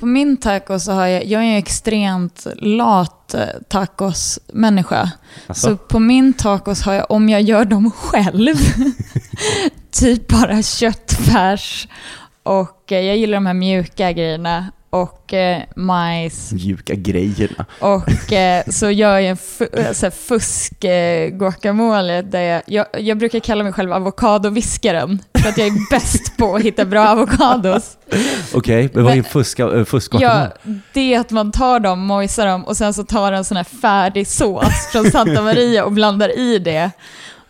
På min taco så har jag, jag är en extremt lat eh, tacos-människa. Asså? Så på min tacos har jag, om jag gör dem själv, typ bara köttfärs och eh, jag gillar de här mjuka grejerna och eh, majs. Mjuka grejerna. Och eh, så gör jag en fu- eh, så här fusk eh, där jag, jag, jag brukar kalla mig själv avokadoviskaren. För att jag är bäst på att hitta bra avokados. Okej, men vad är Men- fuska, äh, fusk Ja, det är att man tar dem, mojsar dem och sen så tar en sån här färdig sås från Santa Maria och blandar i det.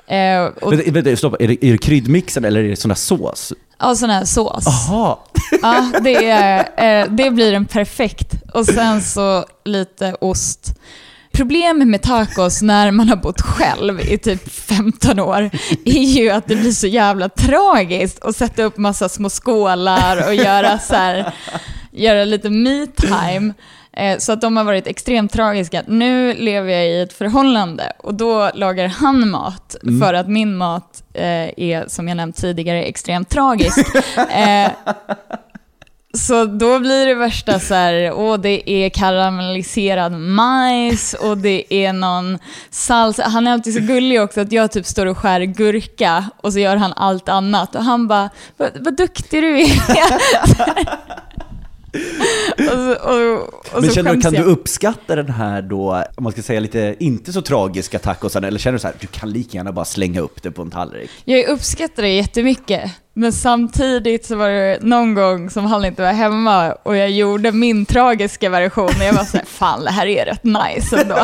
Eh, och, Vänta, vänta, stopp. Är det, är det kryddmixen eller är det sån där sås? Ja, sån här sås. Jaha! Ja, det, är, eh, det blir en perfekt. Och sen så lite ost. Problemet med tacos när man har bott själv i typ 15 år är ju att det blir så jävla tragiskt att sätta upp massa små skålar och göra så här, göra lite me time. Eh, Så att de har varit extremt tragiska. Nu lever jag i ett förhållande och då lagar han mat för att min mat eh, är, som jag nämnt tidigare, extremt tragisk. Eh, så då blir det värsta så här, åh det är karamelliserad majs och det är någon salsa. Han är alltid så gullig också att jag typ står och skär gurka och så gör han allt annat. Och han bara, vad, vad duktig du är. och så, och, och Men så känner du, kan du jag. uppskatta den här då, om man ska säga lite inte så tragiska tacosen, eller känner du så här, du kan lika gärna bara slänga upp det på en tallrik? Jag uppskattar det jättemycket. Men samtidigt så var det någon gång som han inte var hemma och jag gjorde min tragiska version och jag var såhär, fan det här är rätt nice ändå.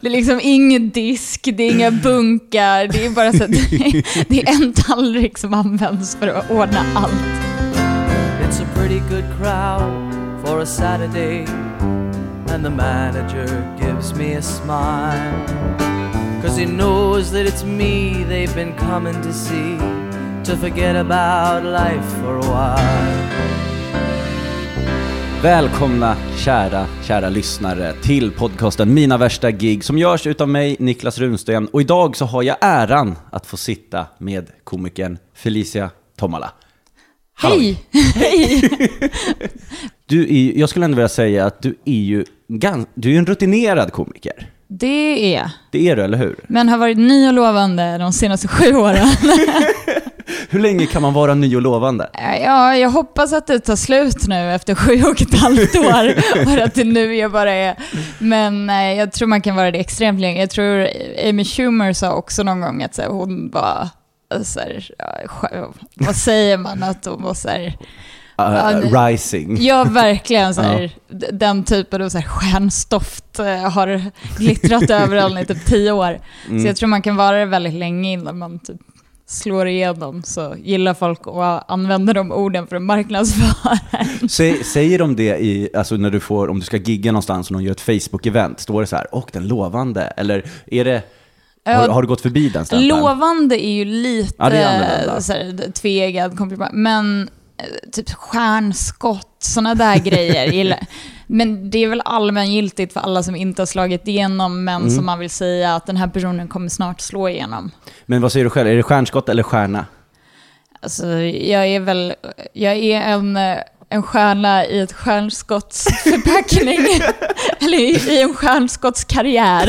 Det är liksom ingen disk, det är inga bunkar, det är bara så att det är en tallrik som används för att ordna allt. Pretty good crowd for a Saturday, and the manager gives me a smile. Cause he knows that it's me they've been coming to see, to forget about life for a while. Välkomna kära, kära lyssnare till podcasten Mina värsta gig som görs utav mig, Niklas Runsten. Och idag så har jag äran att få sitta med komikern Felicia Tomala. Hej! Hej! Du är, jag skulle ändå vilja säga att du är ju gans, du är en rutinerad komiker. Det är jag. Det är du, eller hur? Men har varit ny och lovande de senaste sju åren. Hur länge kan man vara ny och lovande? Ja, jag hoppas att det tar slut nu efter sju och ett halvt år. och att det nu jag bara är... Men eh, jag tror man kan vara det extremt länge. Jag tror Amy Schumer sa också någon gång att hon var... Så här, vad säger man? Att hon var så här, Uh, nej. rising. Ja, verkligen. Så här, d- Den typen av så här, stjärnstoft eh, har glittrat över den i typ tio år. Mm. Så jag tror man kan vara det väldigt länge innan man typ slår igenom. Så gillar folk att använda de orden för att marknadsföra en. Sä, säger de det i, alltså när du får, om du ska gigga någonstans och någon gör ett Facebook-event, står det så här, och den lovande? Eller är det, har, har du gått förbi den stämpeln? Lovande är ju lite Ja, är tveeggad komplimang. Men eh, typ stjärnskott, sådana där grejer. Men det är väl allmängiltigt för alla som inte har slagit igenom, men Mm. som man vill säga att den här personen kommer snart slå igenom. Men vad säger du själv? Är det stjärnskott eller stjärna? Alltså, jag är väl, jag är en, eh, en stjärna i ett stjärnskottsförpackning. Eller i, i en stjärnskottskarriär.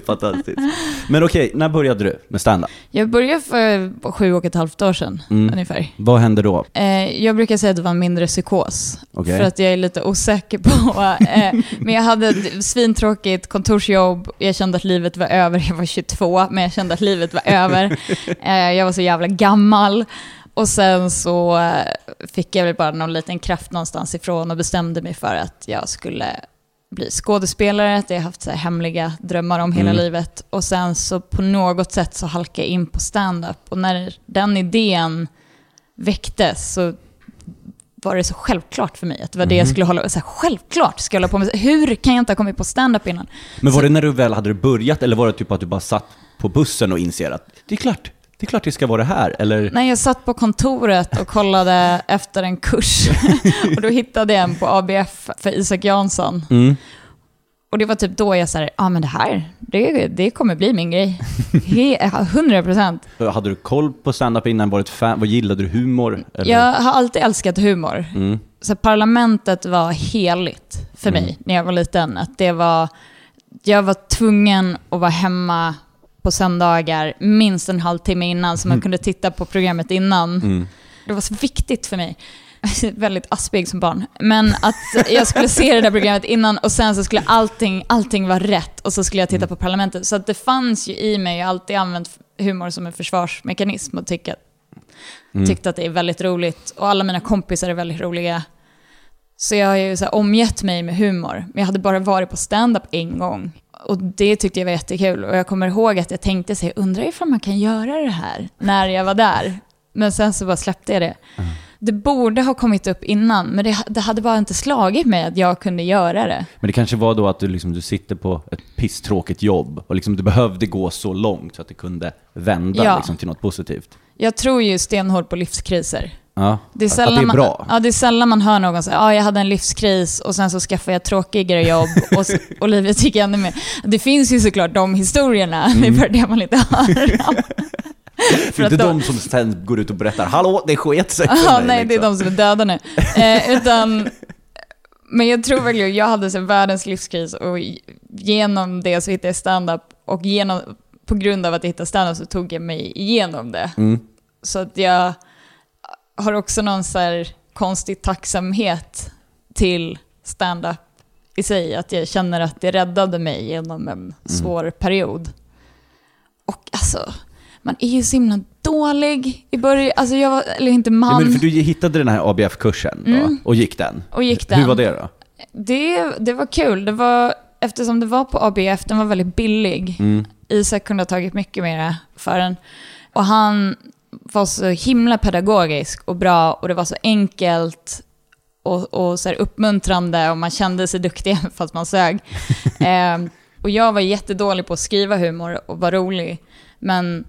Fantastiskt. Men okej, när började du med stand-up? Jag började för sju och ett halvt år sedan, Mm. ungefär. Vad hände då? Eh, jag brukar säga att det var en mindre psykos. Okej. För att jag är lite osäker på... Eh, men jag hade ett svintråkigt kontorsjobb. Jag kände att livet var över. Jag var 22, men jag kände att livet var över. Eh, jag var så jävla gammal. Och sen så eh, fick jag väl bara någon liten kraft någonstans ifrån och bestämde mig för att jag skulle bli skådespelare, att jag haft så hemliga drömmar om hela Mm. livet. Och sen så på något sätt så halkade jag in på stand-up. Och när den idén väcktes så var det så självklart för mig att det var det Mhm. jag skulle hålla så här, Självklart ska jag hålla på med. Hur kan jag inte ha kommit på stand-up innan? Men var Så- det när du väl hade börjat eller var det typ att du bara satt på bussen och inser att det är klart, det är klart det ska vara det här? Eller? När jag satt på kontoret och kollade efter en kurs och då hittade jag en på ABF för Isak Jansson. Mm. Och det var typ då jag sa, ja ah, men det här, det, det kommer bli min grej. He- 100 procent. Hade du koll på stand-up innan? Var du ett fan? Vad gillade du? Humor? Eller? Jag har alltid älskat humor. Mm. Så parlamentet var heligt för mig Mm. när jag var liten. Att det var, jag var tvungen att vara hemma på söndagar minst en halvtimme innan så man kunde titta på programmet innan. Mm. Det var så viktigt för mig. Väldigt aspig som barn. Men att jag skulle se det där programmet innan och sen så skulle allting, allting vara rätt och så skulle jag titta på Parlamentet. Så att det fanns ju i mig, jag har alltid använt humor som en försvarsmekanism och tycka, Mm. tyckt att det är väldigt roligt. Och alla mina kompisar är väldigt roliga. Så jag har ju så omgett mig med humor. Men jag hade bara varit på stand-up en gång. Och det tyckte jag var jättekul. Och jag kommer ihåg att jag tänkte sig, undrar ifall man kan göra det här när jag var där. Men sen så bara släppte jag det. Det borde ha kommit upp innan, men det, det hade bara inte slagit mig att jag kunde göra det. Men det kanske var då att du, liksom, du sitter på ett pisstråkigt jobb och liksom, du behövde gå så långt så att det kunde vända Ja. liksom, till något positivt. Jag tror ju stenhårt på livskriser. Ja. Det är sällan att det är man, bra. Ja, det är sällan man hör någon säga ja, jag hade en livskris och sen så skaffade jag tråkigare jobb och, och livet gick ännu mer. Det finns ju såklart de historierna, det är bara det man inte hör. För att inte de- de som sen går ut och berättar hallå, det sket sig mig", nej, det är liksom. de som är döda nu. Eh, utan, men jag tror verkligen, jag hade så världens livskris och genom det så hittade jag stand-up och genom, på grund av att jag hittade stand-up så tog jag mig igenom det. Mm. Så att jag har också någon så konstig tacksamhet till stand-up i sig. Att jag känner att det räddade mig genom en svår period. Och alltså, man är ju så himla dålig i början. Alltså jag var, eller inte Ja, man, men för du hittade den här ABF-kursen Mm. och gick den. och gick den. Hur var det då? Det, det var kul. Det var, eftersom det var på ABF, den var väldigt billig. Mm. Isak kunde ha tagit mycket mer för den. Och han var så himla pedagogisk och bra och det var så enkelt och, och så uppmuntrande och man kände sig duktig fast man sög. Ehm, och jag var jättedålig på att skriva humor och var rolig. Men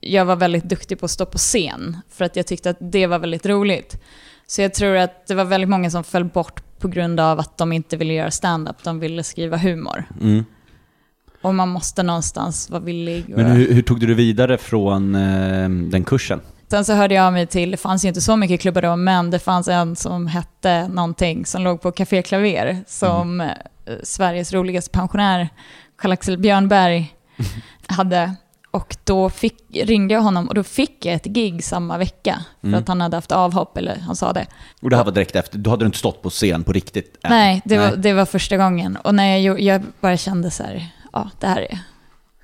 jag var väldigt duktig på att stå på scen för att jag tyckte att det var väldigt roligt. Så jag tror att det var väldigt många som föll bort på grund av att de inte ville göra stand-up, de ville skriva humor. Mm. Och man måste någonstans vara villig. Men hur, hur tog du dig vidare från eh, den kursen? Sen så hörde jag av mig till, det fanns ju inte så mycket klubbar då, men det fanns en som hette någonting som låg på Café Klaver, som eh, Sveriges roligaste pensionär, Karl-Axel Björnberg, hade. Och då fick, ringde jag honom och då fick jag ett gig samma vecka, för Mm. att han hade haft avhopp, eller han sa det. Och det här var direkt efter, du hade inte stått på scen på riktigt än? Nej, det, Nej. Var, det var första gången. Och när jag, jag bara kände så här, ja, det här är...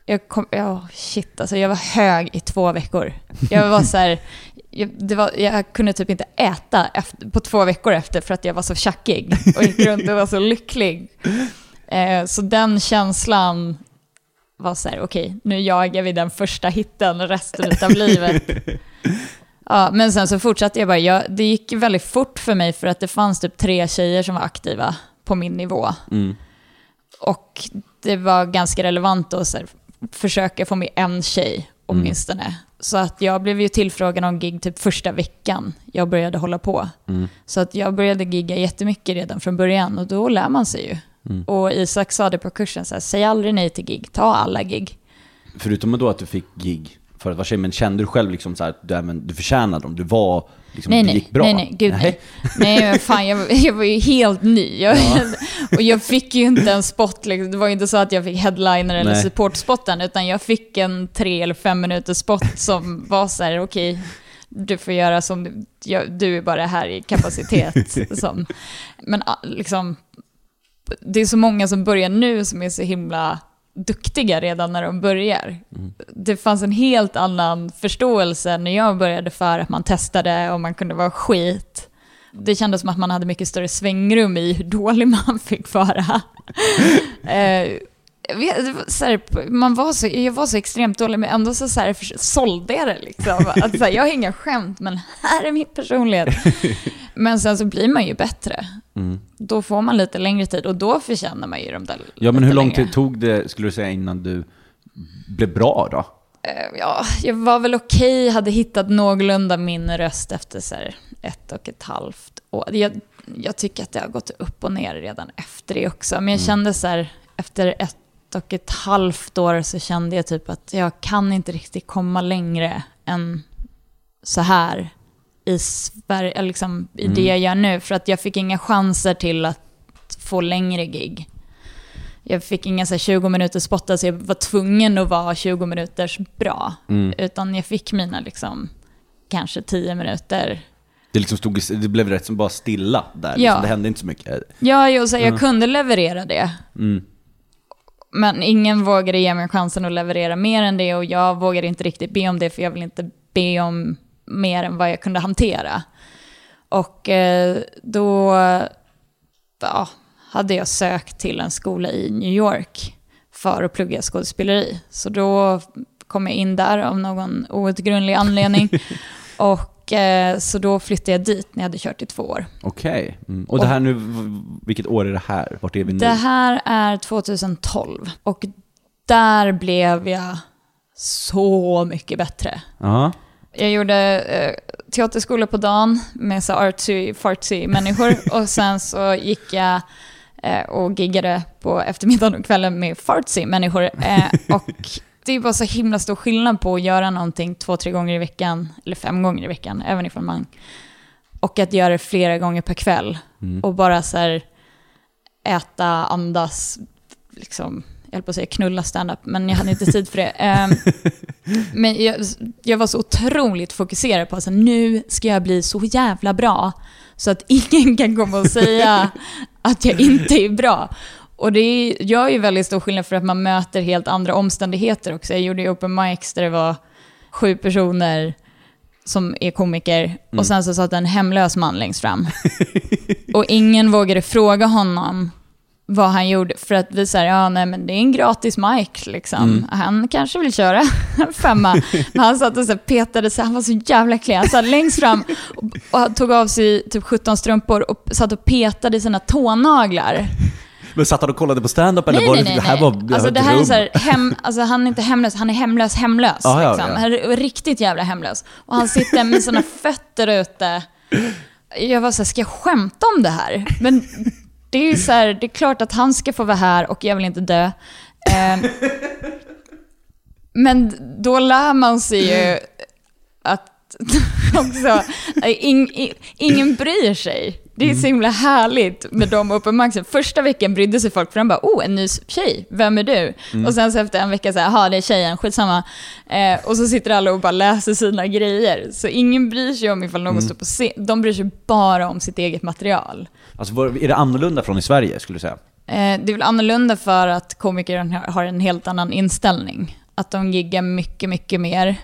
Jag, kom, ja, shit, alltså jag var hög i två veckor. Jag var så här, jag, det var, jag kunde typ inte äta efter, på två veckor efter för att jag var så tjackig och gick runt och var så lycklig. Eh, så den känslan var så här, okej, nu jagar vi den första hitten resten av livet. Ja, men sen så fortsatte jag bara. Jag, det gick väldigt fort för mig för att det fanns typ tre tjejer som var aktiva på min nivå. Mm. Och det var ganska relevant att så här, försöka få med en tjej åtminstone. Så att jag blev ju tillfrågad om gig typ första veckan jag började hålla på. Mm. Så att jag började gigga jättemycket redan från början och då lär man sig ju. Mm. Och Isak sa det på kursen, så här, säg aldrig nej till gig, ta alla gig. Förutom då att du fick gig för att vara tjej, men kände du själv liksom så här, att du, även, du förtjänade dem? Du var, liksom, Nej, nej, gick bra? nej, nej, gud nej. Nej, men fan, jag, jag var ju helt ny. Jag, och jag fick ju inte en spot, liksom. det var ju inte så att jag fick headliner eller Nej. supportspotten, utan jag fick en tre eller fem minuters spot som var så här, okej, du får göra som du, jag, du är bara här i kapacitet. som. Men ah, liksom, det är så många som börjar nu som är så himla duktiga redan när de börjar. Det fanns en helt annan förståelse när jag började för att man testade och man kunde vara skit. Det kändes som att man hade mycket större svängrum i hur dålig man fick vara. Eh, man var så, jag var så extremt dålig, men ändå så, så här, sålde jag det. Liksom. Att, så här, jag har inga skämt, men här är min personlighet. Men sen så blir man ju bättre. Mm. Då får man lite längre tid och då förtjänar man ju de där Ja, men hur lång tid tog det, skulle du säga, innan du blev bra då? Eh, Ja, jag var väl okej, hade hittat någorlunda min röst efter så här ett och ett halvt år. Jag, jag tycker att det har gått upp och ner redan efter det också. Men jag kände så här, efter ett och ett halvt år så kände jag typ att jag kan inte riktigt komma längre än så här i Sverige, liksom i det jag gör nu. För att jag fick inga chanser till att få längre gig. Jag fick inga så här 20 minuters spottar så jag var tvungen att vara 20 minuters bra. Mm. Utan jag fick mina liksom kanske 10 minuter. Det, liksom stod, det blev rätt som bara stilla där, Ja. liksom. det hände inte så mycket. Ja, jo, så jag kunde leverera det. Mm. Men ingen vågade ge mig chansen att leverera mer än det och jag vågade inte riktigt be om det för jag vill inte be om mer än vad jag kunde hantera. Och eh, då ja, hade jag sökt till en skola i New York för att plugga skådespeleri. Så då kom jag in där av någon outgrundlig anledning. och eh, så då flyttade jag dit när jag hade kört i två år. Okej. Mm. Och det här nu, vilket år är det här? Vart är vi nu? Det här är 2012 och där blev jag så mycket bättre. Ja. Jag gjorde eh, teaterskola på dagen med så artsy, fartsy människor och sen så gick jag eh, och giggade på eftermiddagen och kvällen med fartsy människor. Eh, och det är bara så himla stor skillnad på att göra någonting två, tre gånger i veckan, eller fem gånger i veckan, även ifall man... Och att göra det flera gånger per kväll. Och bara så här äta, andas, liksom, jag höll på att säga knulla stand-up, men jag hade inte tid för det. Ehm, men jag, jag var så otroligt fokuserad på att nu ska jag bli så jävla bra så att ingen kan komma och säga att jag inte är bra. Och det gör ju väldigt stor skillnad för att man möter helt andra omständigheter också. Jag gjorde ju open mics där det var sju personer som är komiker och sen så satt en hemlös man längst fram. och ingen vågade fråga honom vad han gjorde för att vi säger ja nej men det är en gratis mic liksom. Han kanske vill köra en femma. Men han satt och så petade sig, han var så jävla klen. Han satt längst fram och, tog av sig typ 17 strumpor och satt och petade i sina tånaglar. Men satt han och kollade på stand-up eller Nej, var nej, det, nej. det här nej. var alltså ett det här är rum? så här, hem, alltså han är inte hemlös, han är hemlös hemlös. Ja, ja, liksom. ja. Han är riktigt jävla hemlös. Och han sitter med sina fötter ute. Jag var så här, ska jag skämta om det här? Men det är ju så här, det är klart att han ska få vara här och jag vill inte dö. Eh, men då lär man sig ju att också, in, in, ingen bryr sig. Det är så himla härligt med de open. Första veckan brydde sig folk för de bara oh, en ny tjej, vem är du? Och sen så efter en vecka så här, jaha det är tjejen, skitsamma. Eh, och så sitter alla och bara läser sina grejer. Så ingen bryr sig om ifall någon står på scen. De bryr sig bara om sitt eget material. Alltså, är det annorlunda från i Sverige, skulle du säga? Eh, det är väl annorlunda för att komiker har- en helt annan inställning. Att de giggar mycket, mycket mer.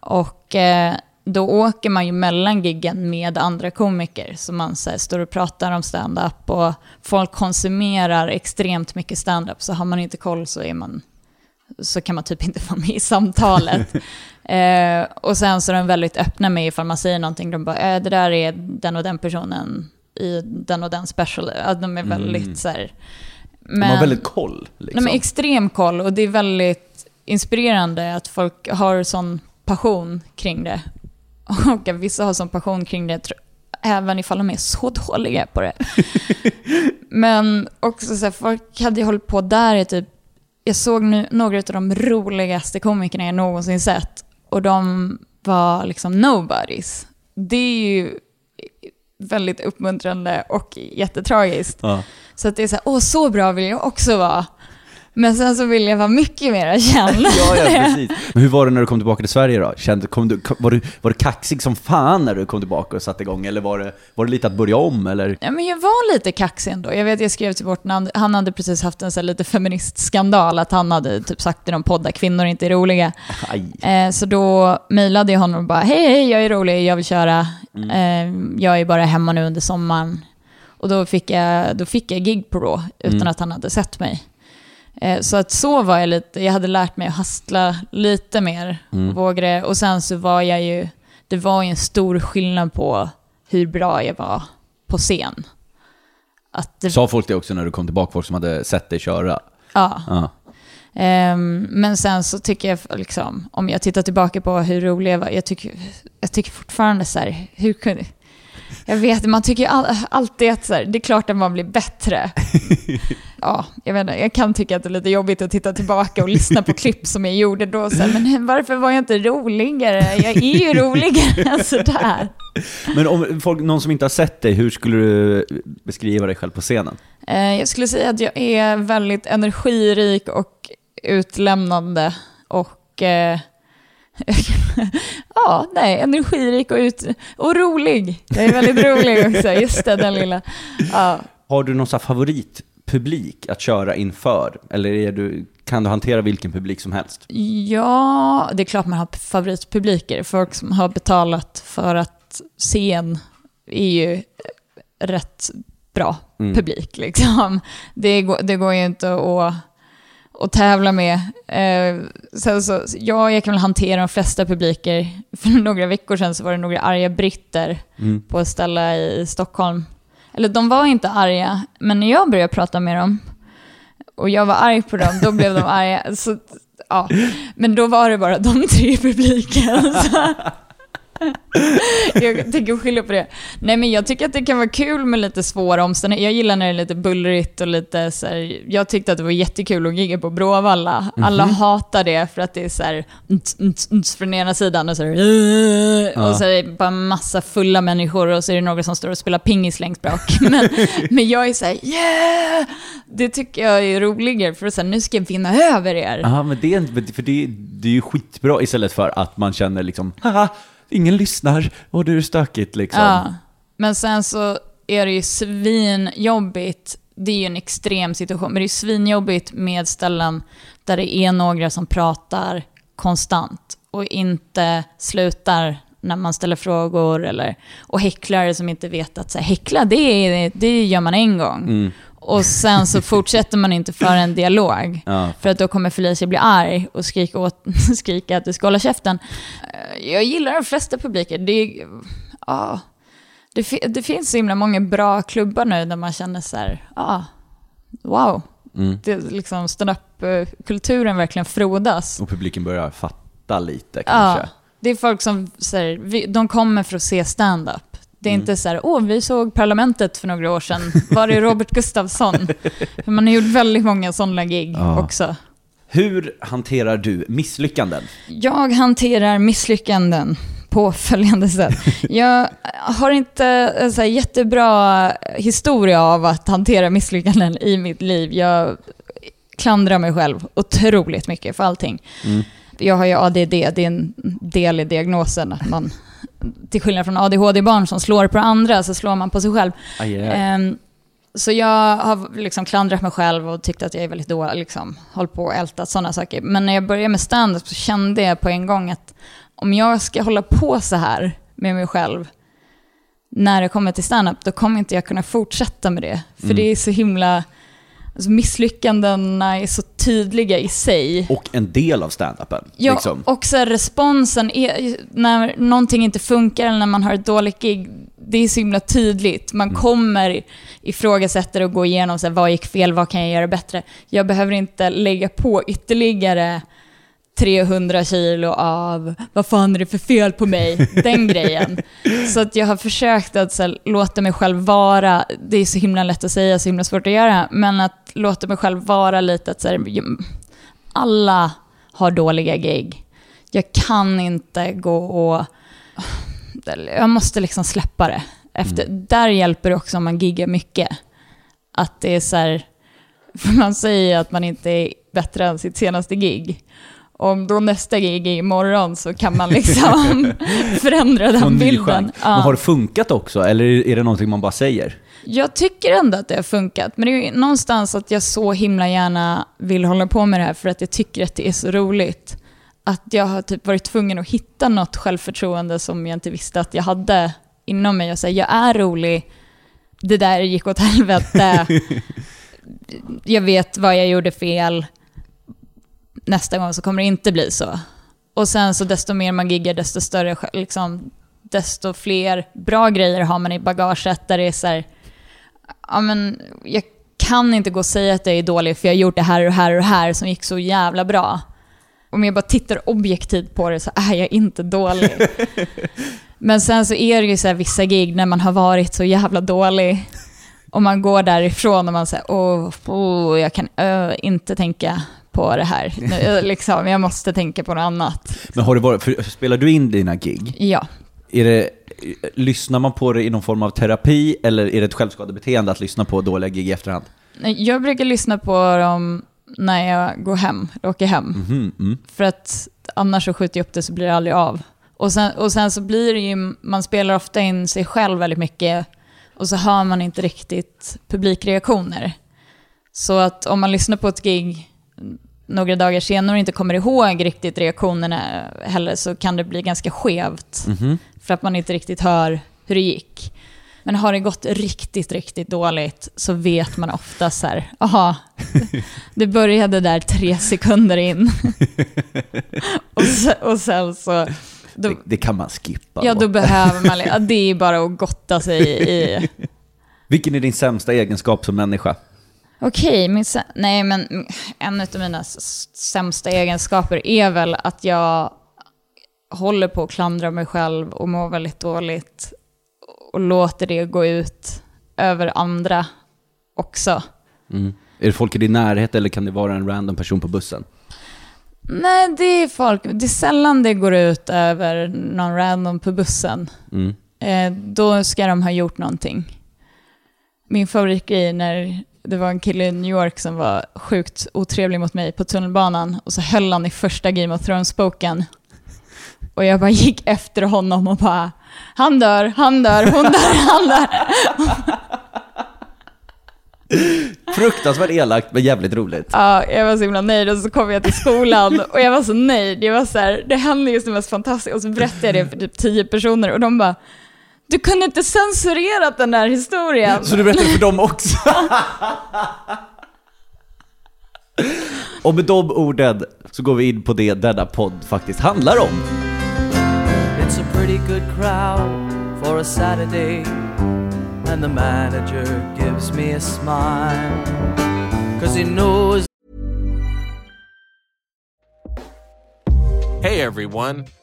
Och eh, då åker man ju mellan giggen med andra komiker. Så man så här, står och pratar om stand-up och folk konsumerar extremt mycket stand-up. Så har man inte koll så är man så kan man typ inte vara med i samtalet. eh, och sen så är de väldigt öppna med ifall man säger någonting. De bara, äh, det där är den och den personen i den och den special. Att de är väldigt så här... De har väldigt koll. Liksom. Nej, men extrem koll och det är väldigt inspirerande att folk har sån passion kring det. Och att vissa har sån passion kring det, även ifall de är så dåliga på det. Men också så här, folk hade ju hållit på där i typ, jag såg nu några av de roligaste komikerna jag någonsin sett. Och de var liksom nobodies. Det är ju väldigt uppmuntrande och jättetragiskt. Ja. Så att det är så här, åh så bra vill jag också vara. Men sen så vill jag vara mycket mer känd. Ja, ja, precis. Men hur var det när du kom tillbaka till Sverige då? Kände, kom du, var, du, var du kaxig som fan när du kom tillbaka och satte igång? Eller var det, var det lite att börja om? Eller? Ja, men jag var lite kaxig ändå. Jag vet, jag skrev till vårt namn, han hade precis haft en så här lite feministskandal, att han hade typ sagt i någon podd att kvinnor inte är roliga. Eh, så då mejlade jag honom och bara, hej, hej, jag är rolig, jag vill köra. Eh, jag är bara hemma nu under sommaren. Och då fick jag, då fick jag gig på Raw, utan att han hade sett mig. Eh, så att så var jag lite, jag hade lärt mig att hastla lite mer, och vågade. Och sen så var jag ju, det var ju en stor skillnad på hur bra jag var på scen. Att det, Sa folk det också när du kom tillbaka, folk som hade sett dig köra? ja. Ja. Ehm, men sen så tycker jag, liksom, om jag tittar tillbaka på hur rolig jag var, jag tycker, jag tycker fortfarande så här, hur kunde... Jag vet, man tycker ju all, alltid att så här, det är klart att man blir bättre. ja, jag vet inte, jag kan tycka att det är lite jobbigt att titta tillbaka och lyssna på klipp som jag gjorde då. Så här, men varför var jag inte roligare? Jag är ju roligare än sådär. Men om folk, någon som inte har sett dig, hur skulle du beskriva dig själv på scenen? Eh, Jag skulle säga att jag är väldigt energirik och utlämnande och eh, ja, nej, energirik och, ut, och rolig. Jag är väldigt rolig också, just det, den lilla. Ja. Har du någon favoritpublik att köra inför? Eller är du, kan du hantera vilken publik som helst? ja, det är klart man har favoritpubliker. Folk som har betalat för att se en är ju rätt bra publik. Liksom. Det, går, det går ju inte att, att tävla med. Eh, sen så, ja, jag kan väl hantera de flesta publiker. För några veckor sedan så var det några arga britter på ett ställe i Stockholm. Eller de var inte arga, men när jag började prata med dem och jag var arg på dem, då blev de arga. Så, ja. Men då var det bara de tre i publiken. Jag tänker skilja på det. Nej men jag tycker att det kan vara kul med lite svåra omständigheter. Jag gillar när det är lite bullrigt och lite så här, Jag tyckte att det var jättekul att gigga på Bråvalla. Alla hatar det för att det är så här, nt, nt, nt, från ena sidan och så, här, och så är det bara massa fulla människor och så är det några som står och spelar pingis längst bak. Men, men jag är så här, yeah! Det tycker jag är roligare för att säga, nu ska jag vinna över er. Ja, men det är, för det, det är ju skitbra istället för att man känner liksom, haha, ingen lyssnar och det är stökigt liksom. Ja. Men sen så är det ju svinjobbigt. Det är ju en extrem situation, men det är svinjobbigt med ställen där det är några som pratar konstant och inte slutar när man ställer frågor eller, och häcklare som inte vet att så här, häckla, det, det gör man en gång. Och sen så fortsätter man inte föra en dialog. Ja. För att då kommer Felicia bli arg och skrika, åt, skrika att du ska hålla käften. Eh, Jag gillar de flesta publiker. Det, är- ja, det, det finns så himla många bra klubbar nu där man känner så här, ja, wow. Det, är liksom stand-up-kulturen verkligen frodas. Och publiken börjar fatta lite Ja, kanske. det är folk som säger, de kommer för att se stand-up. Det är inte så här, åh, vi såg Parlamentet för några år sedan. Var det Robert Gustafsson? För man har gjort väldigt många sådana gig Ja. också. Hur hanterar du misslyckanden? Jag hanterar misslyckanden på följande sätt. Jag har inte en så jättebra historia av att hantera misslyckanden i mitt liv. Jag klandrar mig själv otroligt mycket för allting. Jag har ju ADD, det är en del i diagnosen. Att man, till skillnad från ADHD-barn som slår på andra, så slår man på sig själv. Aj, aj. Ehm, så jag har liksom klandrat mig själv och tyckt att jag är väldigt dålig, liksom, hållit på och ältat sådana saker. Men när jag började med stand-up så kände jag på en gång att om jag ska hålla på så här med mig själv när det kommer till stand-up, då kommer inte jag kunna fortsätta med det. För det är så himla... Alltså misslyckandena är så tydliga i sig. Och en del av standupen. Ja, liksom. och så responsen är, när någonting inte funkar eller när man har ett dåligt gig, det är så himla tydligt. Man kommer ifrågasätta och gå igenom så här, vad gick fel, vad kan jag göra bättre. Jag behöver inte lägga på ytterligare 300 kilo av vad fan är det för fel på mig? Den grejen. Så att jag har försökt att så här, låta mig själv vara, det är så himla lätt att säga, så himla svårt att göra, men att låta mig själv vara lite att så här, alla har dåliga gig. Jag kan inte gå och... Jag måste liksom släppa det. Efter, Där hjälper det också om man giggar mycket. Att det är så här, för man säger att man inte är bättre än sitt senaste gig. Om då nästa gig är imorgon så kan man liksom förändra den bilden. Ja. Men har det funkat också, eller är det någonting man bara säger? Jag tycker ändå att det har funkat, men det är någonstans att jag så himla gärna vill hålla på med det här för att jag tycker att det är så roligt. Att jag har typ varit tvungen att hitta något självförtroende som jag inte visste att jag hade inom mig. Och säga, jag är rolig, det där gick åt helvete, jag vet vad jag gjorde fel, nästa gång så kommer det inte bli så. Och sen så desto mer man giggar, desto större, liksom, desto fler bra grejer har man i bagaget där det är så här, ja men jag kan inte gå och säga att jag är dålig för jag har gjort det här och det här och det här som gick så jävla bra. Om jag bara tittar objektivt på det så är jag inte dålig. Men sen så är det ju så här vissa gig när man har varit så jävla dålig och man går därifrån och man säger åh, åh, jag kan ö, inte tänka på det här. Nu, liksom, jag måste tänka på något annat. Men har det varit, för, spelar du in dina gig? Ja. Är det, lyssnar man på det i någon form av terapi, eller är det ett självskadebeteende att lyssna på dåliga gig i efterhand? Jag brukar lyssna på dem när jag går hem, åker hem. Mhm, mm. För att annars så skjuter jag upp det så blir det aldrig av. Och sen, och sen så blir det ju, man spelar ofta in sig själv väldigt mycket och så hör man inte riktigt publikreaktioner. Så att om man lyssnar på ett gig några dagar senare och inte kommer ihåg riktigt reaktionerna heller så kan det bli ganska skevt. Mhm. För att man inte riktigt hör hur det gick. Men har det gått riktigt, riktigt dåligt så vet man ofta så här, aha, det började där tre sekunder in. och, sen, och sen så, då, Det, det kan man skippa. ja då. då behöver man, ja, det är bara att gotta sig i, Vilken är din sämsta egenskap som människa? Okej, min nej men en av mina sämsta egenskaper är väl att jag håller på att klandra mig själv och mår väldigt dåligt och låter det gå ut över andra också. Mm. Är det folk i din närhet eller kan det vara en random person på bussen? Nej, det är folk, det är sällan det går ut över någon random på bussen. Mm. Eh, då ska de ha gjort någonting. Min favoritgrej är när det var en kille i New York som var sjukt otrevlig mot mig på tunnelbanan och så höll han i första Game of Thrones-boken. Och jag bara gick efter honom och bara han dör, han dör, hon dör, han dör. Fruktansvärt elakt men jävligt roligt. Ja, jag var så himla nöjd och så kom jag till skolan och jag var så nöjd. Jag var så här, det hände just det mest fantastiska och så berättade jag det för typ tio personer och de bara du kunde inte censurerat den där historien. Så du berättar för dem också? och med de orden så går vi in på det denna podd faktiskt handlar om. It's a pretty good crowd for a Saturday, and the manager gives me a smile. Cause he knows Hey everyone,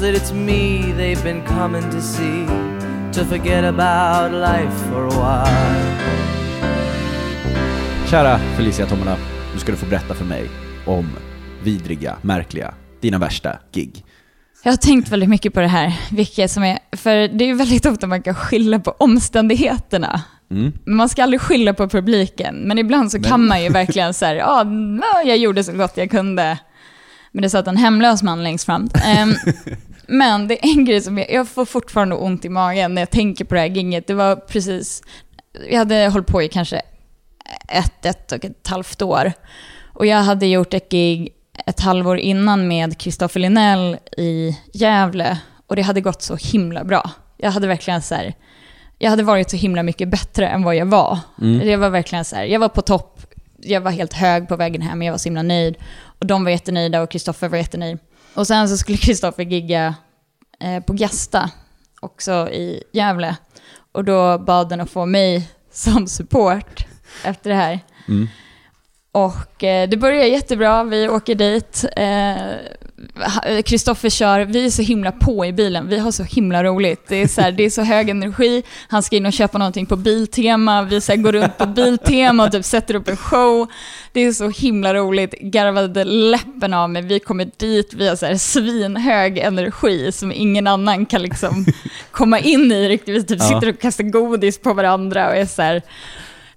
that it's me they've been coming to see to forget about life for a while. Kära Felicia Tomala, nu ska du få berätta för mig om vidriga, märkliga, dina värsta gig? Jag har tänkt väldigt mycket på det här, vilket som är, för det är ju väldigt ofta man kan skylla på omständigheterna. Mm. Men man ska aldrig skylla på publiken, men ibland så kan man ju verkligen säga, ja, jag gjorde så gott jag kunde. Men det satt en hemlös man längst fram. Ehm, men det är en grej som jag, jag får fortfarande ont i magen när jag tänker på det här ginget. Det var precis, jag hade hållit på i kanske ett, ett och ett halvt år. Och jag hade gjort ett gig ett halvår innan med Kristoffer Linell i Gävle. Och det hade gått så himla bra. Jag hade verkligen så här, jag hade varit så himla mycket bättre än vad jag var. Det var verkligen så här, jag var på topp, jag var helt hög på vägen hem, jag var så himla nöjd. Och de var jättenöjda och Kristoffer var jättenöjd. Och sen så skulle Kristoffer gigga eh, på Gasta, också i Gävle. Och då bad den att få mig som support efter det här. Mm. Och eh, det börjar jättebra, vi åker dit. Eh, Kristoffer kör, vi är så himla på i bilen, vi har så himla roligt. Det är så, här, det är så hög energi, han ska in och köpa någonting på Biltema, vi så här, går runt på Biltema och typ sätter upp en show. Det är så himla roligt, garvade läppen av mig, vi kommer dit, vi har så här svinhög energi som ingen annan kan liksom komma in i riktigt. Vi typ sitter och kastar godis på varandra och är så här,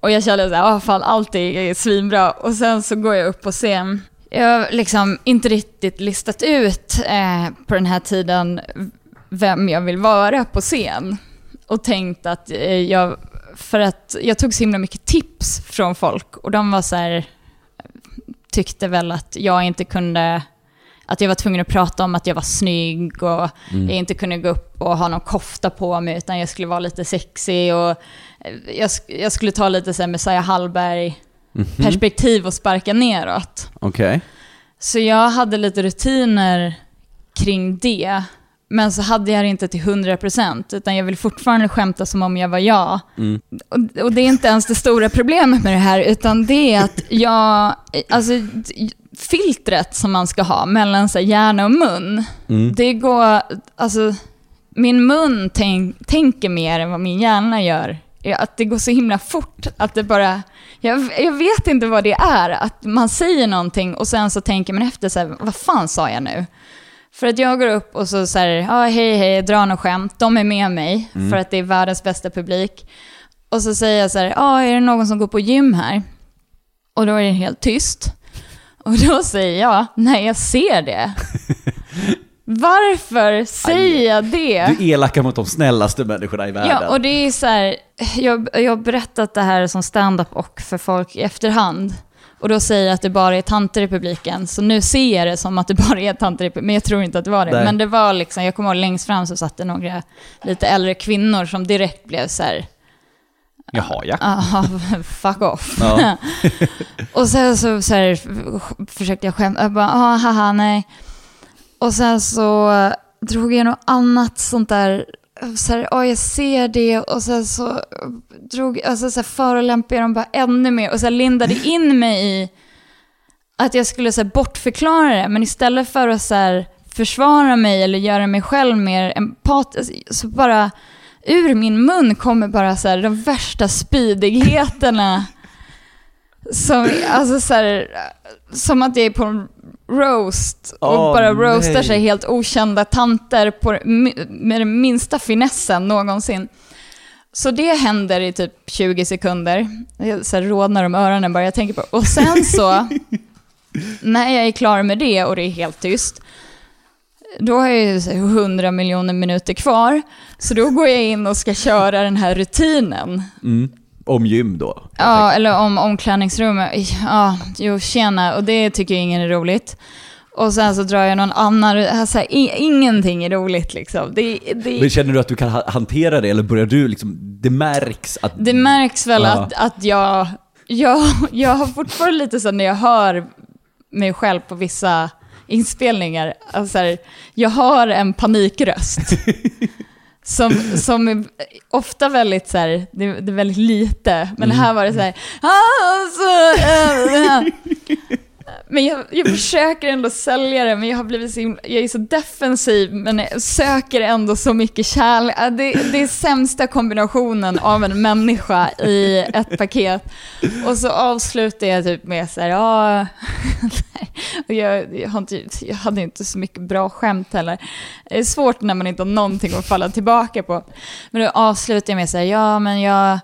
och jag kände så här, fan allt är svinbra. Och sen så går jag upp på scen. Jag har liksom inte riktigt listat ut eh, på den här tiden vem jag vill vara på scen. Och tänkt att eh, jag, för att jag tog så himla mycket tips från folk och de var så här, tyckte väl att jag inte kunde att jag var tvungen att prata om att jag var snygg och jag inte kunde gå upp och ha någon kofta på mig utan jag skulle vara lite sexig och jag, sk- jag skulle ta lite så här Messiah Hallberg perspektiv och sparka neråt. Okej. Så jag hade lite rutiner kring det. Men så hade jag det inte till 100% utan jag vill fortfarande skämta som om jag var jag. Och, och det är inte ens det stora problemet med det här utan det är att jag, alltså filtret som man ska ha mellan så här, hjärna och mun, det går, alltså min mun tänk, tänker mer än vad min hjärna gör. Att det går så himla fort att det bara, jag, jag vet inte vad det är, att man säger någonting och sen så tänker man efter så här, vad fan sa jag nu? För att jag går upp och så säger, ja hej hej, drar något skämt, de är med mig för att det är världens bästa publik. Och så säger jag så här, ja är det någon som går på gym här? Och då är det helt tyst. Och då säger jag, nej jag ser det. Varför säger jag det? Du är elaka mot de snällaste människorna i världen. Ja, och det är så här, jag, jag har berättat det här som stand-up och för folk i efterhand. Och då säger jag att det bara är tanter i publiken. Så nu ser jag det som att det bara är tanter i publiken. Men jag tror inte att det var det. Nej. Men det var liksom, jag kommer ihåg längst fram så satt det några lite äldre kvinnor som direkt blev så här, Jaha, ja. aha, fuck off. Ja. och sen så, så här, försökte jag skämta, jag bara, ah, haha, nej. Och sen så drog jag något annat sånt där, så här, oh, jag ser det. Och sen så drog, alltså så här, förolämpade jag dem bara ännu mer. Och så här, lindade in mig i att jag skulle så här, bortförklara det, men istället för att så här, försvara mig eller göra mig själv mer empatisk, så bara ur min mun kommer bara så här, de värsta spydigheterna. Som, alltså så här, som att jag är på en roast och Åh, bara roastar nej. sig helt okända tanter på, med den minsta finessen någonsin. Så det händer i typ 20 sekunder. Jag så här rodnar om öronen bara jag tänker på Och sen så, när jag är klar med det och det är helt tyst, då har jag ju så här 100 miljoner minuter kvar. Så då går jag in och ska köra den här rutinen. Om gym då. Ja, eller om omklädningsrummet. Ja, jo, tjena. Och det tycker ingen är roligt. Och sen så drar jag någon annan, alltså, ingenting är roligt liksom. Det, det, Men känner du att du kan ha- hantera det eller börjar du liksom, det märks att... det märks väl Ja. att, att jag, jag, jag har fortfarande lite så när jag hör mig själv på vissa inspelningar, alltså, jag har en panikröst. Som, som är ofta väldigt så här, det, det är väldigt lite, men här var det så här, alltså, äh, äh. Men jag, jag försöker ändå sälja det, men jag har blivit så himla, jag är så defensiv, men jag söker ändå så mycket kärlek. Äh, det, det är sämsta kombinationen av en människa i ett paket. Och så avslutar jag typ med så här, ja... Och jag, jag, har inte, jag hade inte så mycket bra skämt heller. Det är svårt när man inte har någonting att falla tillbaka på. Men då avslutar jag med så här, ja men jag...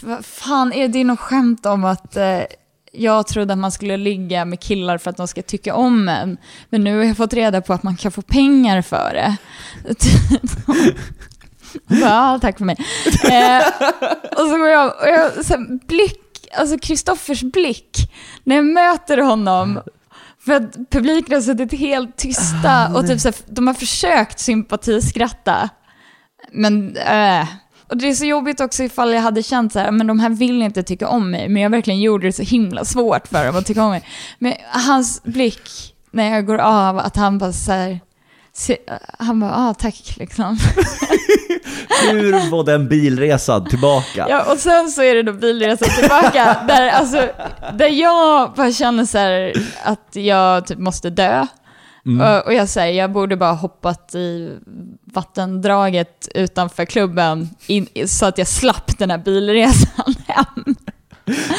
Vad fan, är det något skämt om att eh, jag trodde att man skulle ligga med killar för att de ska tycka om en. Men nu har jag fått reda på att man kan få pengar för det. ja, tack för mig. Eh, och så går jag, och jag så här, blick, alltså Kristoffers blick, när jag möter honom, för att publiken har suttit helt tysta och typ så här, de har försökt sympatiskratta. Men, äh. Och det är så jobbigt också ifall jag hade känt så här, men de här vill inte tycka om mig, men jag verkligen gjorde det så himla svårt för dem att tycka om mig. Men hans blick när jag går av, att han bara så här, han bara, ah tack liksom. Hur var den bilresan tillbaka? Ja, och sen så är det då bilresan tillbaka, där, alltså, där jag bara känner så här att jag typ måste dö. Och, och jag säger, jag borde bara hoppat i vattendraget utanför klubben in, så att jag slapp den här bilresan hem.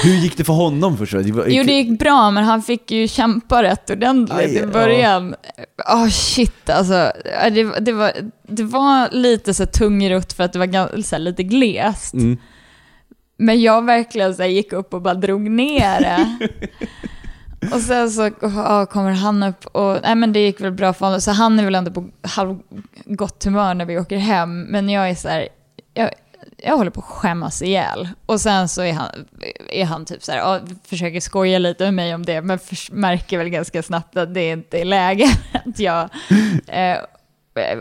Hur gick det för honom först? Det var, Jo, det gick bra, men han fick ju kämpa rätt ordentligt Aj, i början. Åh shit alltså. Ja, Det, det, var, det var lite så här tungrott för att det var så lite glest. Mm. Men jag verkligen så gick upp och bara drog ner det. och sen så ja, kommer han upp och nej, men det gick väl bra för honom. Så han är väl ändå på halvgott humör när vi åker hem. Men jag är så här, jag, jag håller på att skämmas ihjäl. Och sen så är han, är han typ så här, försöker skoja lite med mig om det, men märker väl ganska snabbt att det inte är läge att jag eh,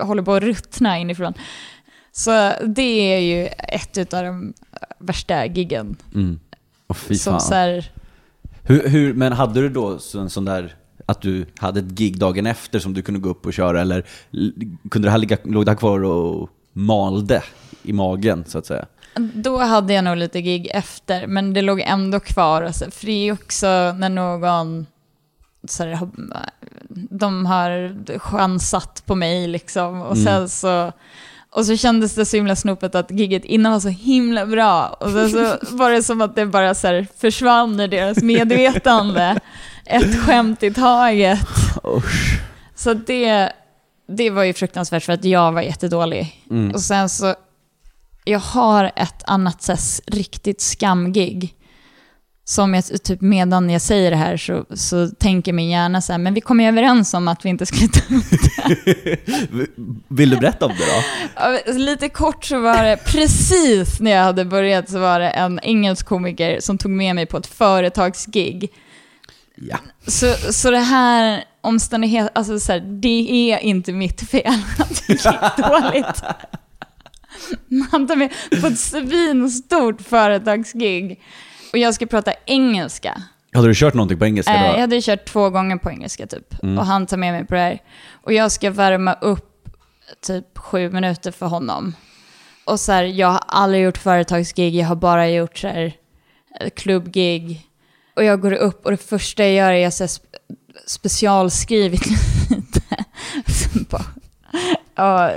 håller på att ruttna inifrån. Så det är ju ett av de värsta giggen. Mm. Fy Som så här, Hur, hur, men hade du då en sån där, att du hade ett gig dagen efter som du kunde gå upp och köra, eller kunde det här ligga, låg det här kvar och malde i magen, så att säga? Då hade jag nog lite gig efter, men det låg ändå kvar. Alltså, för det är också när någon... Så här, de har chansat på mig liksom. Och sen så... Och så kändes det så himla snopet att gigget innan var så himla bra. Och sen så var det som att det bara så försvann i deras medvetande. Ett skämt i taget. Usch. Så det, det var ju fruktansvärt för att jag var jättedålig. Mm. Och sen så, jag har ett annat så riktigt skamgig. Som jag, typ medan jag säger det här så, så tänker min hjärna så här, men vi kom ju överens om att vi inte skulle ta upp Vill du berätta om det då? Lite kort så var det, precis när jag hade börjat så var det en engelsk komiker som tog med mig på ett företagsgig. Ja. Så, så det här omständighet, alltså så här, det är inte mitt fel att det gick dåligt. Man tar med på ett svinstort företagsgig och jag ska prata engelska. Hade du kört någonting på engelska Eh, då? jag hade kört två gånger på engelska typ. Och han tar med mig på det här. Och jag ska värma upp typ sju minuter för honom. Och så här, jag har aldrig gjort företagsgig, jag har bara gjort så här, eh, klubbgig. Och jag går upp och det första jag gör är att jag spe specialskrivit lite. Bara, Ja,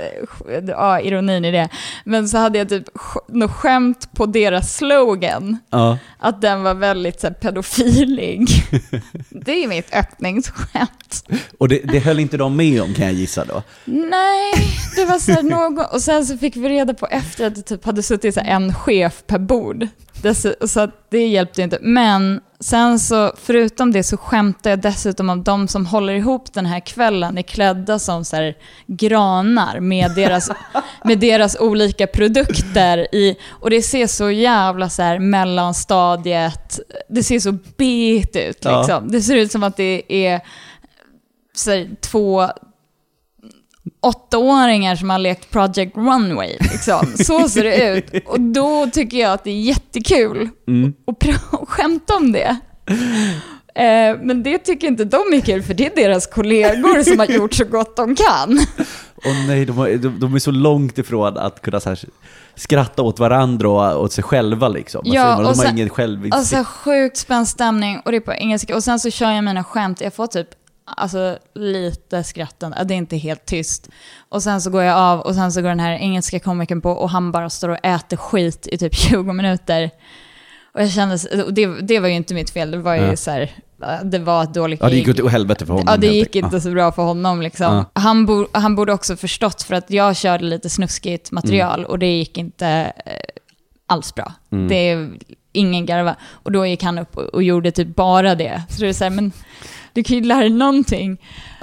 ja, ironin i det. Men så hade jag typ något skämt på deras slogan. Ja. Att den var väldigt så här, pedofilig. det är mitt öppningsskämt. Och det, det höll inte de med om kan jag gissa då? Nej, det var så här någon... Och sen så fick vi reda på efter att det typ hade suttit så en chef per bord. Dess- Så det hjälpte inte. Men sen så, förutom det så skämtade jag dessutom om de som håller ihop den här kvällen är klädda som så här granar med deras, med deras olika produkter i. Och det ser så jävla så här mellanstadiet, det ser så bit ut Ja. liksom. Det ser ut som att det är här, två åttaåringar som har lekt Project Runway. Liksom. Så ser det ut. Och då tycker jag att det är jättekul pra- att skämta om det. Eh, men det tycker inte de är kul, för det är deras kollegor som har gjort så gott de kan. Åh nej, de, har- de, de är så långt ifrån att kunna så här, skratta åt varandra och åt sig själva liksom. Ja, man? de och har sen- ingen självinsikt. Alltså sjukt spänd stämning och det är på engelska. Och sen så kör jag mina skämt. Jag får typ alltså, lite skratten. Det är inte helt tyst. Och sen så går jag av och sen så går den här engelska komikern på och han bara står och äter skit i typ 20 minuter. Och jag kände, det, det var ju inte mitt fel. Det var ju Ja. så här, det var ett dåligt ja, det gick åt helvete för honom. Ja, det gick inte så bra för honom liksom. Ja. Han, bo, han borde också förstått för att jag körde lite snuskigt material Mm. och det gick inte eh, alls bra. Det är ingen garva. Och då gick han upp och, och gjorde typ bara det. Så det är så här, men du kan ju lära dig någonting.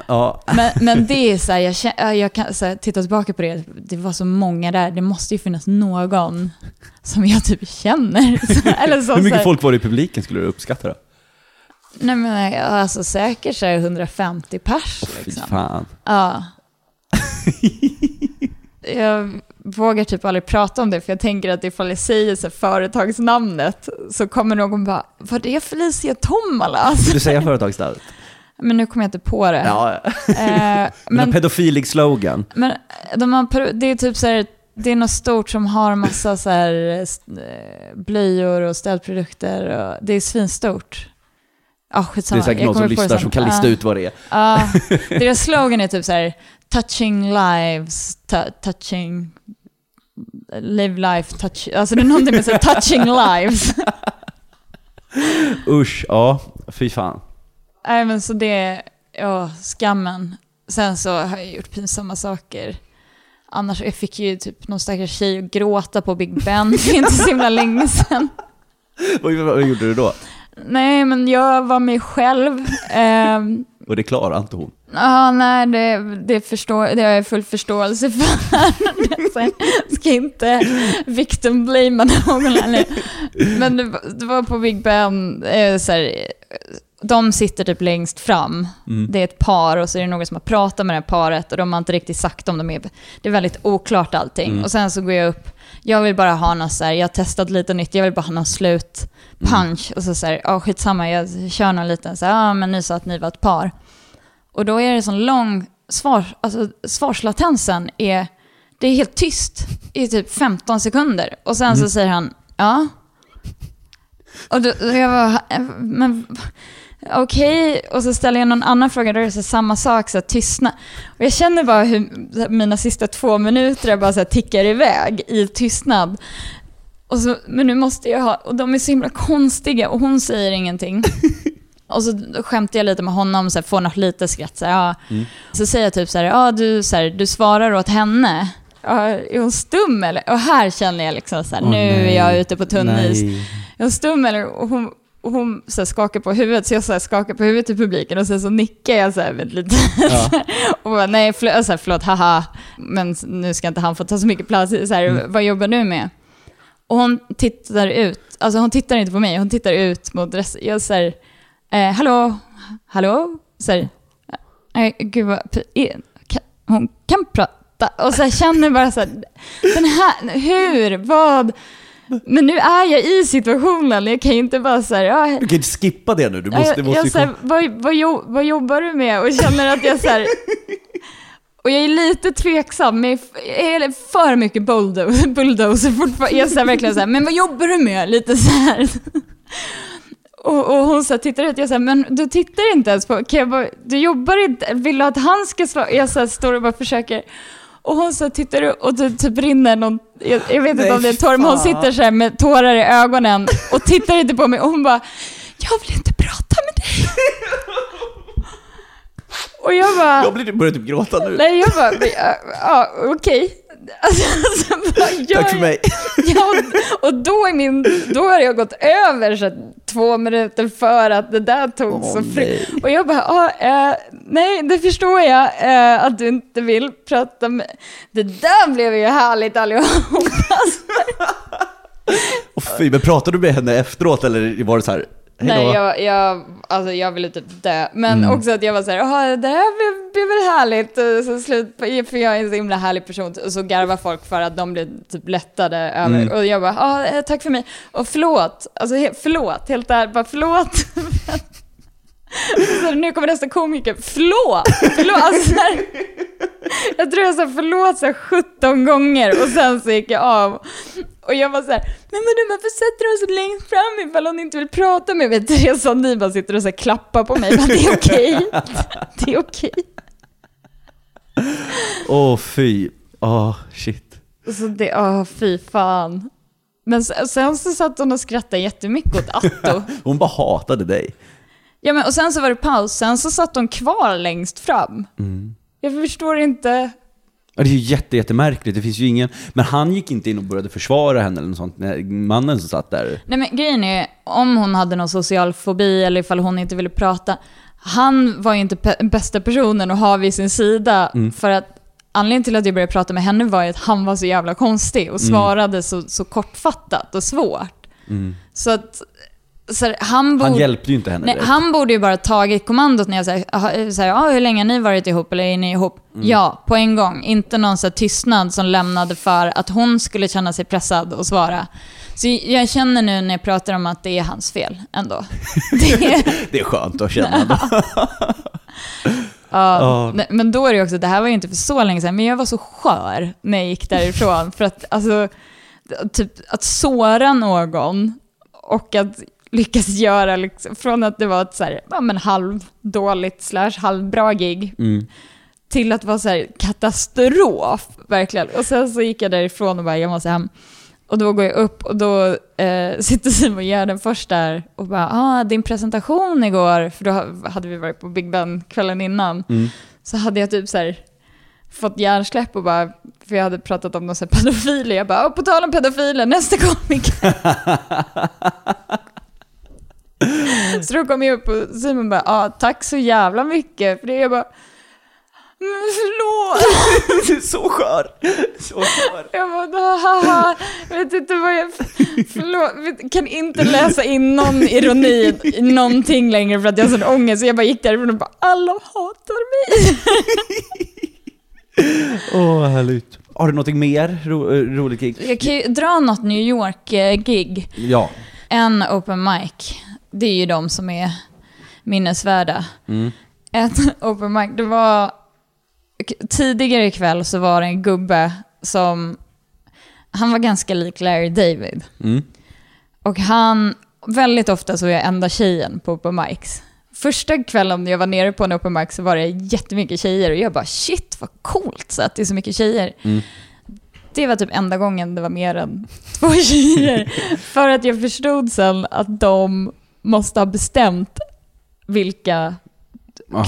Ja, Men, men det är så här, jag, jag kan så här, titta tillbaka på det, det var så många där, det måste ju finnas någon som jag typ känner. Så, eller så, Hur så mycket här, folk var det i publiken skulle du uppskatta då? Nej men alltså säkert så här 150 pers Fy liksom. fan. Ja. jag vågar typ aldrig prata om det, för jag tänker att ifall jag säger så företagsnamnet så kommer någon bara, vad är Felicia Tomala? Vill du säga företagsnamnet? Men nu kommer jag inte på det. Ja, Eh, men men en pedofilig slogan. men de har, det är typ så här, det är något stort som har massa så här eh, blöjor och städprodukter och det är svinstort. Ja, Det är säkert Jag någon som lyssnar som kan lista Ja. ut vad det är. Ja, deras slogan är typ så här, touching lives, tou- touching, live life, touch, alltså det är någonting med så här, touching lives. Usch, ja, fy fan. Nej men så det, ja, skammen. Sen så har jag gjort pinsamma saker. Annars, jag fick ju typ någon stackars tjej att gråta på Big Ben för inte så himla länge sedan. Vad, vad gjorde du då? Nej men jag var mig själv. Ehm, Och det klarade inte hon. Ja, nej, det, det, förstår, det har jag full förståelse för. Sen ska inte victim blamea någon. Men det, var- det var på Big Ben, eh, så här, de sitter typ längst fram. Det är ett par och så är det någon som har pratat med det här paret och de har inte riktigt sagt om de är... Det är väldigt oklart allting. Och sen så går jag upp, jag vill bara ha något så här, jag har testat lite nytt, jag vill bara ha någon slut punch. Och så här, ja skitsamma, jag kör någon liten så ja men ni sa att ni var ett par. Och då är det sån lång svar, alltså svarslatensen är, det är helt tyst i typ 15 sekunder. Och sen så säger han, ja. Och, då, jag var, men okej. Och så ställer jag någon annan fråga, då är det så samma sak, så här, tystnad. Och jag känner bara hur mina sista två minuter bara så tickar iväg i tystnad. Och så, men nu måste jag ha, och de är så himla konstiga och hon säger ingenting. Och så skämtar jag lite med honom, så här, får något lite skratt. Så, här, ja. så säger jag typ så här, ja du, så här, du svarar åt henne. Ja, är hon stum eller? Och här känner jag liksom så här, Åh, nu är nej. jag ute på tunn is. Är hon stum eller? Och hon, och hon så här, skakar på huvudet, så jag så här, skakar på huvudet till publiken och sen så nickar jag så här, med lite och bara, nej förlåt, så här, förlåt, haha, men nu ska inte han få ta så mycket plats. Så här, Vad jobbar du med? Och hon tittar ut, alltså hon tittar inte på mig, hon tittar ut mot resten. Jag säger, eh, hallå, hallå? Så här, eh, gud vad, kan, hon kan prata. Och så här, känner bara så här, den här, hur, vad? Men nu är jag i situationen, jag kan ju inte bara så här, ja, Du kan inte skippa det nu, du måste, jag, måste jag, ju så här, vad, vad, jo, vad jobbar du med? Och känner att jag så här, Och jag är lite tveksam, men jag är för mycket bulldozer, bulldozer fortfarande. Jag är verkligen så här, men vad jobbar du med? Lite så här. Och, och hon så här, tittar ut, jag säger, men du tittar inte ens på, kan jag bara, du jobbar inte, vill du att han ska svara? Jag så här, står och bara försöker. Och hon så tittar ut och det typ rinner någon, jag, jag vet inte Nej, om det är tår, men hon sitter så här med tårar i ögonen och tittar inte på mig och hon bara, jag vill inte prata med dig. Och jag bara, Jag blir, börjar typ gråta nu. nej jag bara, ja, ja okej. Alltså, alltså, Tack för mig. Ja, och- då, är min, då har jag gått över så två minuter för att det där tog Åh, så fritt. Och jag bara, ah, eh, nej det förstår jag eh, att du inte vill prata med... Det där blev ju härligt allihopa. Och fy, men pratade du med henne efteråt eller var det så här? Nej, jag, jag, alltså jag ville typ dö. Men Mm. också att jag var så här, "Jaha, det här blev, blev väl härligt. Så slut, för jag är en så himla härlig person. Och så garvar folk för att de blir typ lättade över. Mm. Och jag bara, eh, tack för mig. Och förlåt, alltså he, förlåt, helt ärligt, bara förlåt. så nu kommer nästa komiker, förlåt, förlåt. Alltså, så här, Jag tror jag sa förlåt så här 17 gånger och sen så gick jag av. Och jag var så här, men vadå varför sätter hon sig längst fram ifall hon inte vill prata med mig? Therese ni bara sitter och så klappar på mig, men det är okej. Det är okej. Åh fy. Åh shit. Så det, åh fy fan. Men sen, så satt hon och skrattade jättemycket åt Atto. Hon bara hatade dig. Ja men och sen så var det paus, sen så satt hon kvar längst fram. Jag förstår inte. Ja, det är ju jätte, jättemärkligt, det finns ju ingen... Men han gick inte in och började försvara henne eller något sånt, mannen som satt där. Nej men grejen är, om hon hade någon social fobi eller ifall hon inte ville prata, han var ju inte pe- bästa personen att ha vid sin sida. För att anledningen till att jag började prata med henne var ju att han var så jävla konstig och svarade så, så kortfattat och svårt. Så att, så han borde... Han hjälpte ju inte henne Nej, direkt. han borde ju bara tagit kommandot när jag säger, aha, säger ah, hur länge har ni varit ihop eller är ni ihop? Mm. Ja, på en gång. Inte någon så tystnad som lämnade för att hon skulle känna sig pressad och svara. Så jag känner nu när jag pratar om att det är hans fel ändå. Det är, Det är skönt att känna ja, men då är det också, det här var ju inte för så länge sedan, men jag var så skör när jag gick därifrån. för att alltså, typ att såra någon och att lyckas göra, liksom, från att det var ett så här, ja, men halvdåligt slash halvbra gig, Mm. till att vara så här katastrof, verkligen. Och sen så gick jag därifrån och bara, jag måste hem. Och då går jag upp och då eh, sitter Simon Gärdenfors där och bara, ah, din presentation igår, för då ha- hade vi varit på Big Ben kvällen innan, så hade jag typ så här fått hjärnsläpp och bara, för jag hade pratat om någon pedofiler, jag bara, "Ah, på tal om pedofiler, nästa komiker. så då kom jag upp och Simon bara, ah, tack så jävla mycket för det. Jag bara, men förlåt. Du är så skör. Så skör. Jag bara, haha, vet inte vad jag... Förlåt, kan inte läsa in någon ironi i någonting längre för att jag har sån ångest. Så jag bara gick därifrån och bara, alla hatar mig. Åh, vad härligt. Har du någonting mer ro, eh, roligt gig? Jag kan ju dra något New York-gig. Ja. En open mic, det är ju de som är minnesvärda. En open mic, det var... Tidigare ikväll så var det en gubbe som... Han var ganska lik Larry David. Mm. Och han, väldigt ofta så är jag enda tjejen på open mics. Första kvällen jag var nere på en open mic så var det jättemycket tjejer och jag bara shit vad coolt så att det är så mycket tjejer. Det var typ enda gången det var mer än två tjejer. För att jag förstod sen att de måste ha bestämt vilka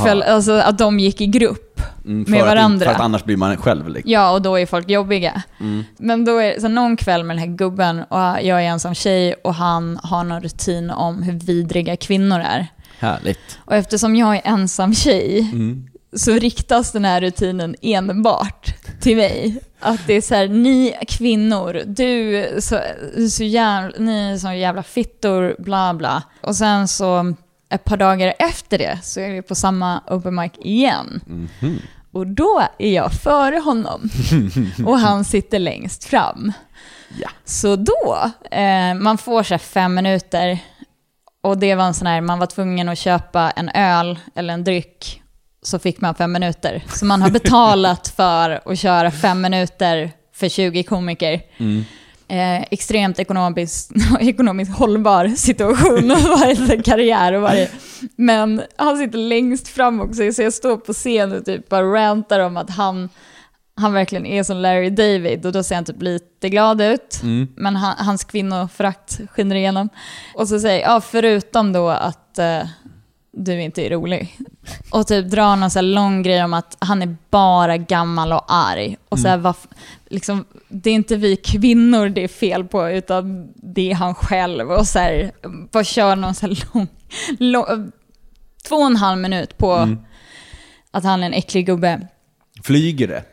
kväll, alltså att de gick i grupp Mm, med att- varandra. För att annars blir man själv liksom. Ja, och då är folk jobbiga. Men då är så någon kväll med den här gubben och jag är ensam tjej och han har någon rutin om hur vidriga kvinnor är. Härligt. Och eftersom jag är ensam tjej så riktas den här rutinen enbart till mig. Att det är så här, ni kvinnor, du så, så jävla, ni är så jävla fittor, bla bla. Och sen så ett par dagar efter det så är vi på samma open mic igen. Och då är jag före honom och han sitter längst fram. Ja. Så då, eh, man får så fem minuter och det var en sån här, man var tvungen att köpa en öl eller en dryck så fick man fem minuter. Så man har betalat för att köra fem minuter för 20 komiker. Eh, extremt ekonomiskt, ekonomiskt hållbar situation och varje karriär och varje. Men han sitter längst fram också, så jag står på scen och typ bara rantar om att han, han verkligen är som Larry David och då ser han typ lite glad ut. Men han, hans kvinnoförakt skiner igenom. Och så säger jag, ja förutom då att eh, du inte är rolig. Och typ drar någon så lång grej om att han är bara gammal och arg. Och så här, f- liksom, det är inte vi kvinnor det är fel på, utan det är han själv. Och så här, bara kör någon så lång, lång två och en halv minut på att han är en äcklig gubbe. Flyger det?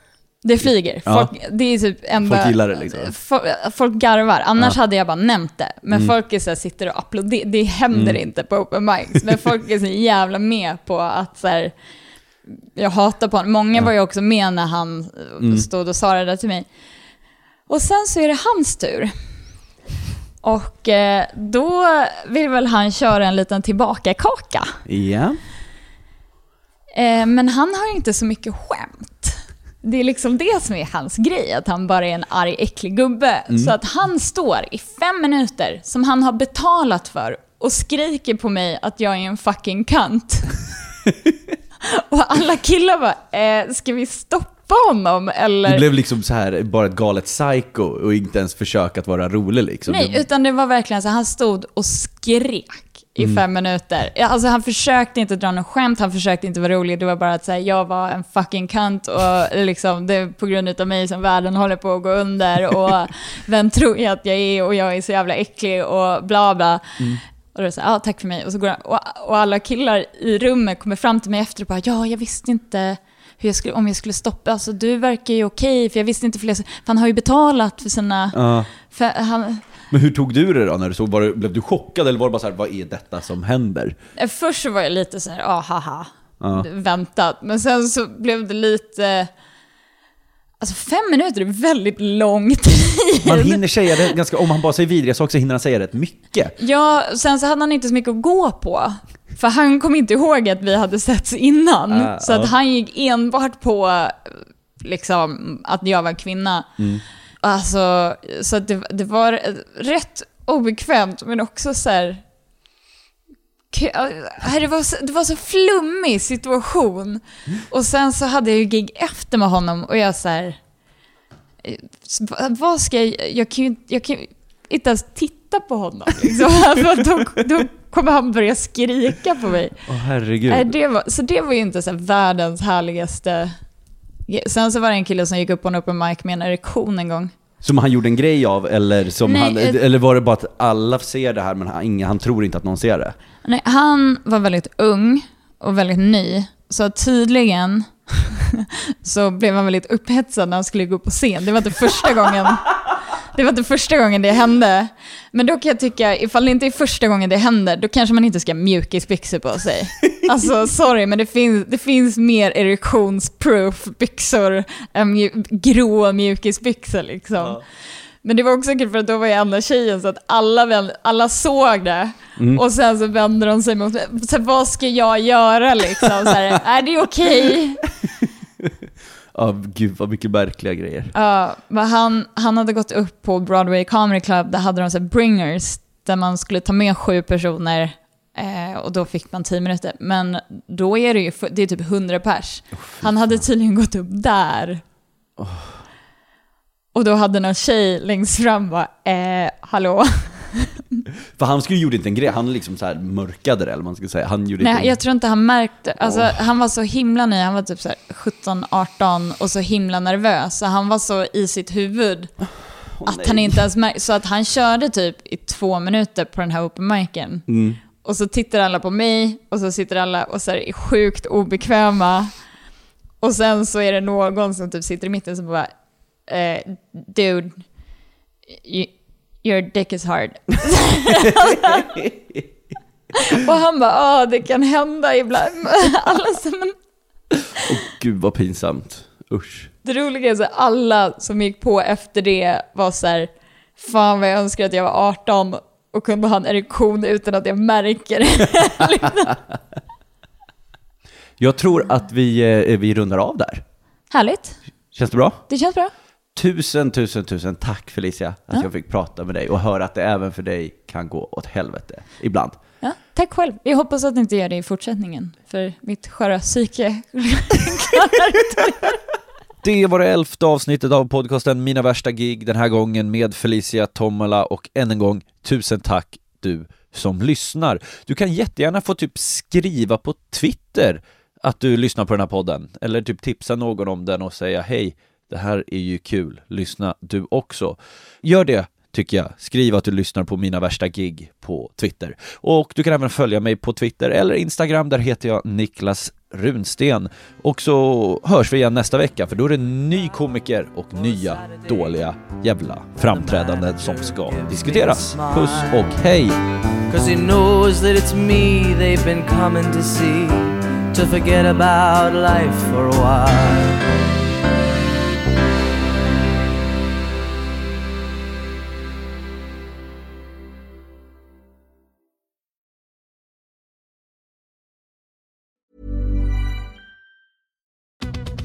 Det flyger. Ja. Folk, det är typ enda... Folk gillar det liksom. Fo- Folk garvar. Annars Ja. hade jag bara nämnt det. Men Mm. folk är så här, sitter och applåderar. Det händer inte på open mics. Men folk är så jävla med på att så här, jag hatar på honom. Många var ju också med när han Mm. stod och sa det där till mig. Och sen så är det hans tur. Och eh, då vill väl han köra en liten tillbakakaka. Ja. Eh, men han har inte så mycket skämt. Det är liksom det som är hans grej, att han bara är en arg, äcklig gubbe. Så att han står i fem minuter, som han har betalat för, och skriker på mig att jag är en fucking kant. och alla killar bara, eh, ska vi stoppa honom eller? Du blev liksom så här bara ett galet psycho och inte ens försök att vara rolig liksom. Nej, utan det var verkligen så han stod och skrek i Mm. fem minuter. Alltså han försökte inte dra något skämt, han försökte inte vara rolig. Det var bara att säga jag var en fucking kant och liksom, det är på grund av mig som världen håller på att gå under och vem tror jag att jag är och jag är så jävla äcklig och bla bla. Mm. Och då här, ja tack för mig. Och, så går han, och, och alla killar i rummet kommer fram till mig efter och bara, ja jag visste inte hur jag skulle, om jag skulle stoppa. Alltså du verkar ju okej, för jag visste inte fler. För han har ju betalat för sina... Ja. För han, Men hur tog du det då när du såg? Var du, blev du chockad eller var det bara så här, vad är detta som händer? Eh, Först så var jag lite så här, ah, haha, Ja. väntat. Men sen så blev det lite... Alltså fem minuter är väldigt lång tid. Man hinner säga det ganska, om han bara säger vidriga saker så hinner han säga rätt mycket. Ja, sen så hade han inte så mycket att gå på. För han kom inte ihåg att vi hade setts innan. Ah, så ja. att han gick enbart på liksom, att jag var kvinna. Mm. Alltså, så det, det var rätt obekvämt, men också så här... Äh, Det var, så, det var så flummig situation. Och sen så hade jag ju gig efter med honom och jag så här... vad- ska jag... Jag kan ju inte- jag kan inte ens titta på honom. Liksom, då, då kommer han börja skrika på mig. Åh herregud. Nej, det var, så det var ju inte så här världens härligaste... Sen så var det en kille som gick upp på en open mic med en erektion en gång. Som han gjorde en grej av, eller, som Nej, han, ett- eller var det bara att alla ser det här men han, ingen, han tror inte att någon ser det? Nej, han var väldigt ung och väldigt ny. Så tydligen så blev han väldigt upphetsad när han skulle gå upp på scen. Det var inte första gången det var inte första gången det hände. Men då kan jag tycka, ifall det inte är första gången det händer, då kanske man inte ska ha mjukisbyxor på sig. Alltså sorry, men det finns, det finns mer erektionsproof byxor än mju, grå mjukisbyxor liksom. Men det var också kul för att då var jag enda tjejen så att alla, alla såg det. Och sen så vände de sig mot mig. Så vad ska jag göra liksom? Så här, är det okej? Ja, gud vad mycket märkliga grejer. Ja, men han, han hade gått upp på Broadway Comedy Club, där hade de så här bringers, där man skulle ta med sju personer eh, och då fick man tio minuter. Men då är det ju, det är typ 100 pers. Han hade tydligen gått upp där. Och då hade någon tjej längst fram bara, eh, hallå? För han skulle gjorde inte en grej, han liksom så här mörkade det eller man ska säga. Han gjorde inte Nej, en- jag tror inte han märkte. Alltså, Han var så himla ny, han var typ så här 17-18 och så himla nervös. Så han var så i sitt huvud att han inte ens märkte. Så att han körde typ i två minuter på den här open micen. Mm. Och så tittar alla på mig och så sitter alla och så här är sjukt obekväma. Och sen så är det någon som typ sitter i mitten som bara eh, Dude, your dick is hard. och han bara, ja det kan hända ibland. alla som, men Gud vad pinsamt. Usch. det roliga är så här, alla som gick på efter det var så här, fan vad jag önskar att jag var 18 och kunde ha en erektion utan att jag märker det. Jag tror att vi, eh, vi rundar av där. Härligt, Känns det bra? det känns bra. Tusen, tusen, tusen tack Felicia att jag fick prata med dig och höra att det även för dig kan gå åt helvete ibland. Ja, tack själv. Jag hoppas att det inte gör det i fortsättningen, för mitt sköra psyke Det var det elfte avsnittet av podcasten Mina värsta gig, den här gången med Felicia Tomala och än en gång, tusen tack du som lyssnar. Du kan jättegärna få typ skriva på Twitter att du lyssnar på den här podden, eller typ tipsa någon om den och säga hej, det här är ju kul, lyssna du också. Gör det tycker jag. Skriv att du lyssnar på mina värsta gig på Twitter. Och du kan även följa mig på Twitter eller Instagram, där heter jag Niklas Runsten. Och så hörs vi igen nästa vecka, för då är det en ny komiker och nya dåliga jävla framträdanden som ska diskuteras. Puss och hej! Cause he knows that it's me they've been coming to see To forget about life for a while